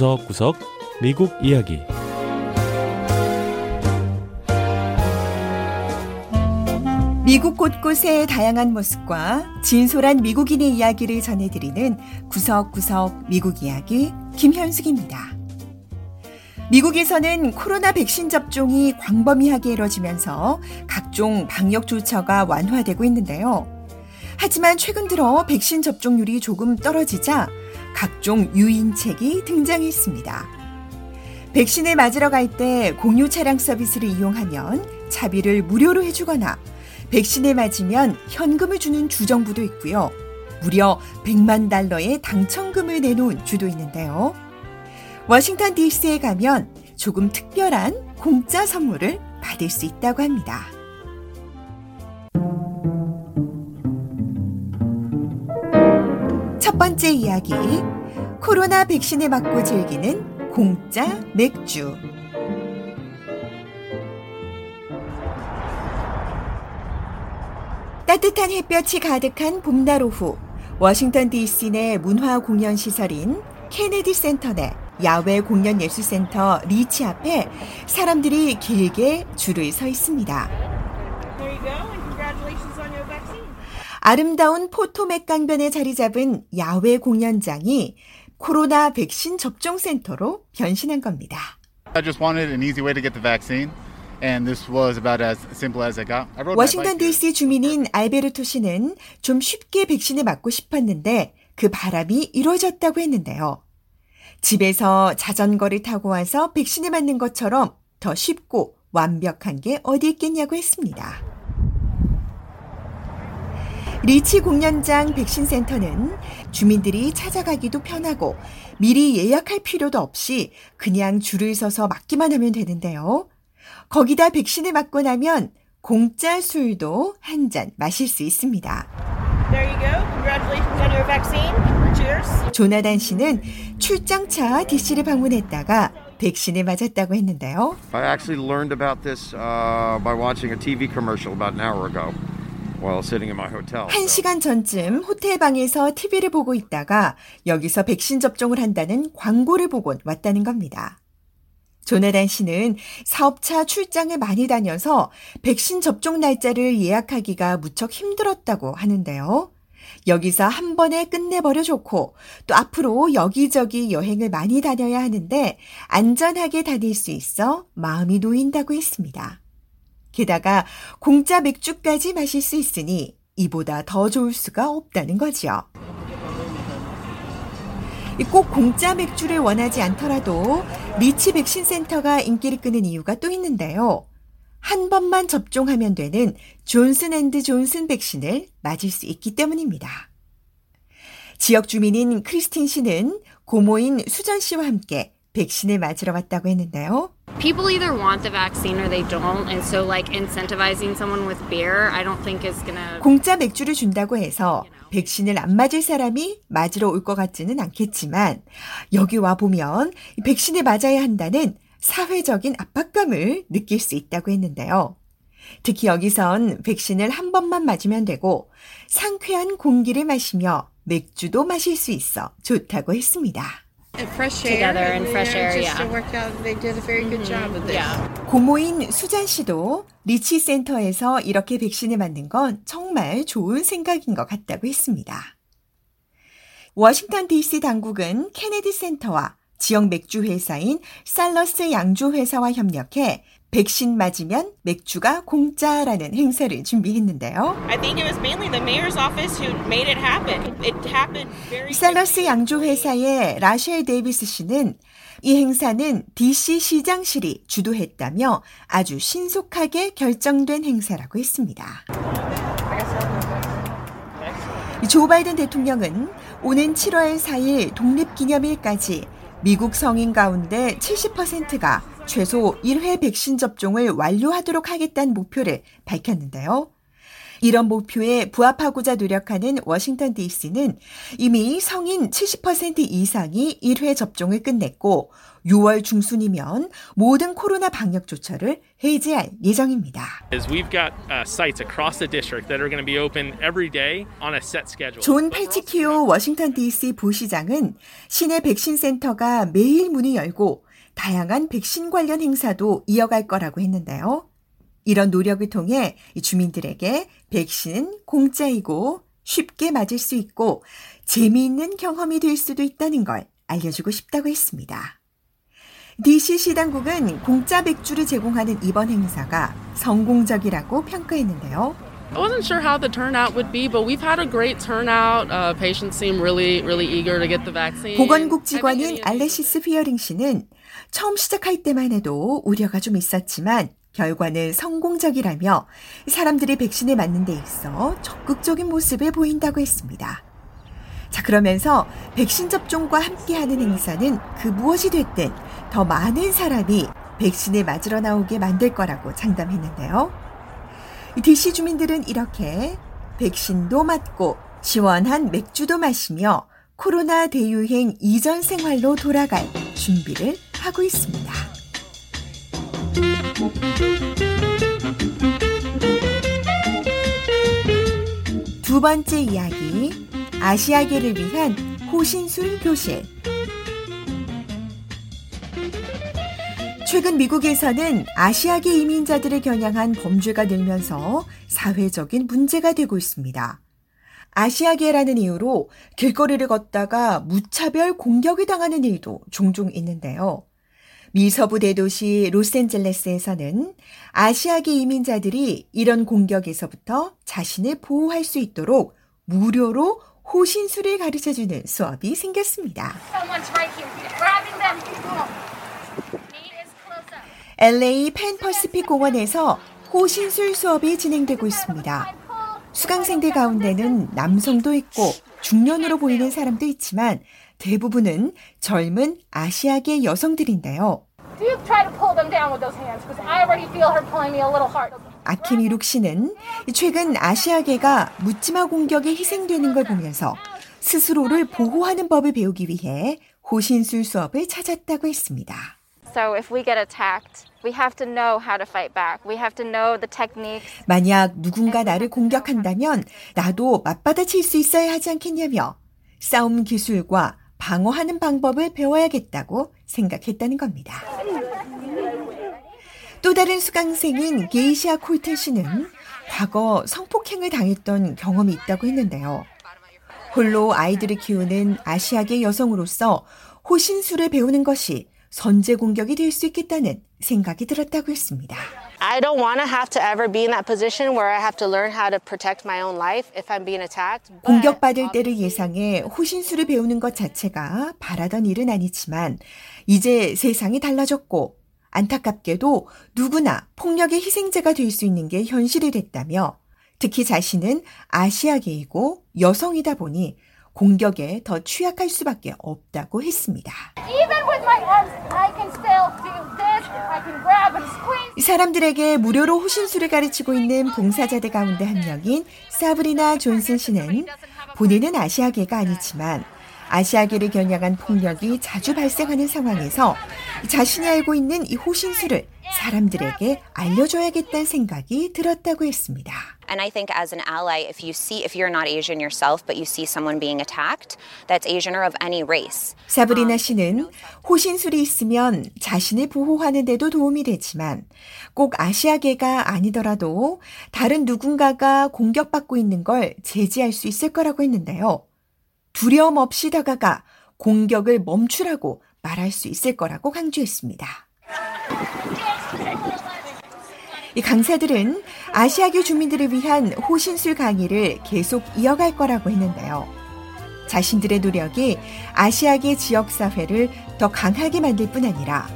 구석구석 미국 이야기 미국 곳곳의 다양한 모습과 진솔한 미국인의 이야기를 전해드리는 구석구석 미국 이야기 김현숙입니다. 미국에서는 코로나 백신 접종이 광범위하게 이뤄지면서 각종 방역 조처가 완화되고 있는데요. 하지만 최근 들어 백신 접종률이 조금 떨어지자 각종 유인책이 등장했습니다. 백신을 맞으러 갈 때 공유 차량 서비스를 이용하면 차비를 무료로 해주거나 백신을 맞으면 현금을 주는 주정부도 있고요. 무려 100만 달러의 당첨금을 내놓은 주도 있는데요. 워싱턴 DC에 가면 조금 특별한 공짜 선물을 받을 수 있다고 합니다. 번째 이야기. 코로나 백신을 맞고 즐기는 공짜 맥주. 따뜻한 햇볕이 가득한 봄날 오후 워싱턴 DC 내 문화 공연 시설인 케네디 센터 내 야외 공연 예술센터 리치 앞에 사람들이 길게 줄을 서 있습니다. 아름다운 포토맥 강변에 자리 잡은 야외 공연장이 코로나 백신 접종 센터로 변신한 겁니다. I just wanted an easy way to get the vaccine. And this was about as simple as I got. I rode my 워싱턴. DC 주민인 알베르토 씨는 좀 쉽게 백신을 맞고 싶었는데 그 바람이 이루어졌다고 했는데요. 집에서 자전거를 타고 와서 백신을 맞는 것처럼 더 쉽고 완벽한 게 어디 있겠냐고 했습니다. 리치 공연장 백신센터는 주민들이 찾아가기도 편하고 미리 예약할 필요도 없이 그냥 줄을 서서 맞기만 하면 되는데요. 거기다 백신을 맞고 나면 공짜 술도 한 잔 마실 수 있습니다. There you go. Congratulations on your vaccine. Cheers. 조나단 씨는 출장차 DC를 방문했다가 백신을 맞았다고 했는데요. I actually learned about this uh, by watching a TV commercial about an hour ago 한 시간 전쯤 호텔 방에서 TV를 보고 있다가 여기서 백신 접종을 한다는 광고를 보곤 왔다는 겁니다. 조나단 씨는 사업차 출장을 많이 다녀서 백신 접종 날짜를 예약하기가 무척 힘들었다고 하는데요. 여기서 한 번에 끝내버려 좋고 또 앞으로 여기저기 여행을 많이 다녀야 하는데 안전하게 다닐 수 있어 마음이 놓인다고 했습니다. 게다가 공짜 맥주까지 마실 수 있으니 이보다 더 좋을 수가 없다는 거지요. 꼭 공짜 맥주를 원하지 않더라도 리치 백신 센터가 인기를 끄는 이유가 또 있는데요. 한 번만 접종하면 되는 존슨 앤드 존슨 백신을 맞을 수 있기 때문입니다. 지역 주민인 크리스틴 씨는 고모인 수전 씨와 함께 백신을 맞으러 왔다고 했는데요. People either want the vaccine or they don't and so like incentivizing someone with beer i don't think is gonna 공짜 맥주를 준다고 해서 백신을 안 맞을 사람이 맞으러 올 것 같지는 않겠지만 여기 와 보면 이 백신을 맞아야 한다는 사회적인 압박감을 느낄 수 있다고 했는데요. 특히 여기선 백신을 한 번만 맞으면 되고 상쾌한 공기를 마시며 맥주도 마실 수 있어 좋다고 했습니다. And fresh air. Together and fresh air, Just to yeah. work out, they did a very good job with this. yeah 고모인 수잔 씨도 리치 센터에서 이렇게 백신을 맞는 건 정말 좋은 생각인 것 같다고 했습니다. 워싱턴 DC 당국은 케네디 센터와 지역 맥주 회사인 살러스 양조 회사와 협력해 백신 맞으면 맥주가 공짜라는 행사를 준비했는데요. 살러스 양조 회사의 라셸 데이비스 씨는 이 행사는 DC 시장실이 주도했다며 아주 신속하게 결정된 행사라고 했습니다. 조 바이든 대통령은 오는 7월 4일 독립기념일까지 미국 성인 가운데 70%가 최소 1회 백신 접종을 완료하도록 하겠다는 목표를 밝혔는데요. 이런 목표에 부합하고자 노력하는 워싱턴 DC는 이미 성인 70% 이상이 1회 접종을 끝냈고 6월 중순이면 모든 코로나 방역 조처를 해제할 예정입니다. uh. 존 팔치키오 워싱턴 DC 부시장은 시내 백신 센터가 매일 문을 열고 다양한 백신 관련 행사도 이어갈 거라고 했는데요. 이런 노력을 통해 주민들에게 백신은 공짜이고 쉽게 맞을 수 있고 재미있는 경험이 될 수도 있다는 걸 알려주고 싶다고 했습니다. DC시 당국은 공짜 맥주를 제공하는 이번 행사가 성공적이라고 평가했는데요. I wasn't sure how the turnout would be, but we've had a great turnout. Uh, patients seem really, really eager to get the vaccine. 보건국 직원인 알레시스 피어링 씨는 처음 시작할 때만 해도 우려가 좀 있었지만 결과는 성공적이라며 사람들이 백신을 맞는 데 있어 적극적인 모습을 보인다고 했습니다. 자, 그러면서 백신 접종과 함께하는 행사는 그 무엇이 됐든 더 많은 사람이 백신을 맞으러 나오게 만들 거라고 장담했는데요. DC 주민들은 이렇게 백신도 맞고 시원한 맥주도 마시며 코로나 대유행 이전 생활로 돌아갈 준비를 하고 있습니다. 두 번째 이야기, 아시아계를 위한 호신술 교실. 최근 미국에서는 아시아계 이민자들을 겨냥한 범죄가 늘면서 사회적인 문제가 되고 있습니다. 아시아계라는 이유로 길거리를 걷다가 무차별 공격을 당하는 일도 종종 있는데요. 미서부 대도시 로스앤젤레스에서는 아시아계 이민자들이 이런 공격에서부터 자신을 보호할 수 있도록 무료로 호신술을 가르쳐주는 수업이 생겼습니다. LA 펜퍼시픽 공원에서 호신술 수업이 진행되고 있습니다. 수강생들 가운데는 남성도 있고 중년으로 보이는 사람도 있지만 대부분은 젊은 아시아계 여성들인데요. Hard. 아키미 룩 씨는 최근 아시아계가 묻지마 공격에 희생되는 걸 보면서 스스로를 보호하는 법을 배우기 위해 호신술 수업을 찾았다고 했습니다. So if we get attacked, we have to know how to fight back. We have to know the techniques. 만약 누군가 나를 공격한다면 나도 맞받아칠 수 있어야 하지 않겠냐며 싸움 기술과 방어하는 방법을 배워야겠다고 생각했다는 겁니다. 또 다른 수강생인 게이시아 콜튼 씨는 과거 성폭행을 당했던 경험이 있다고 했는데요. 홀로 아이들을 키우는 아시아계 여성으로서 호신술을 배우는 것이 선제 공격이 될 수 있겠다는 생각이 들었다고 했습니다. I don't want to have to ever be in that position where I have to learn how to protect my own life if I'm being attacked. 공격받을 때를 예상해 호신술을 배우는 것 자체가 바라던 일은 아니지만 이제 세상이 달라졌고 안타깝게도 누구나 폭력의 희생자가 될 수 있는 게 현실이 됐다며 특히 자신은 아시아계이고 여성이다 보니 공격에 더 취약할 수밖에 없다고 했습니다. Squeeze. 사람들에게 무료로 호신술을 가르치고 있는 봉사자들 가운데 한 명인 사브리나 존슨 씨는 본인은 아시아계가 아니지만 아시아계를 겨냥한 폭력이 자주 발생하는 상황에서 자신이 알고 있는 이 호신술을 사람들에게 알려줘야겠다는 생각이 들었다고 했습니다. And I think as an ally, if you see, if you're not Asian yourself, but you see someone being attacked, that's Asian or of any race, 사브리나 씨는 호신술이 있으면 자신을 보호하는 데도 도움이 되지만 꼭 아시아계가 아니더라도 다른 누군가가 공격받고 있는 걸 제지할 수 있을 거라고 했는데요. 두려움 없이 다가가 공격을 멈추라고 말할 수 있을 거라고 강조했습니다. 이 강사들은 아시아계 주민들을 위한 호신술 강의를 계속 이어갈 거라고 했는데요. 자신들의 노력이 아시아계 지역사회를 더 강하게 만들 뿐 아니라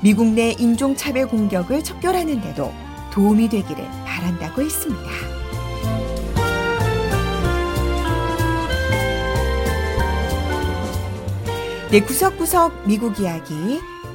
미국 내 인종차별 공격을 척결하는 데도 도움이 되기를 바란다고 했습니다. 네, 구석구석 미국 이야기.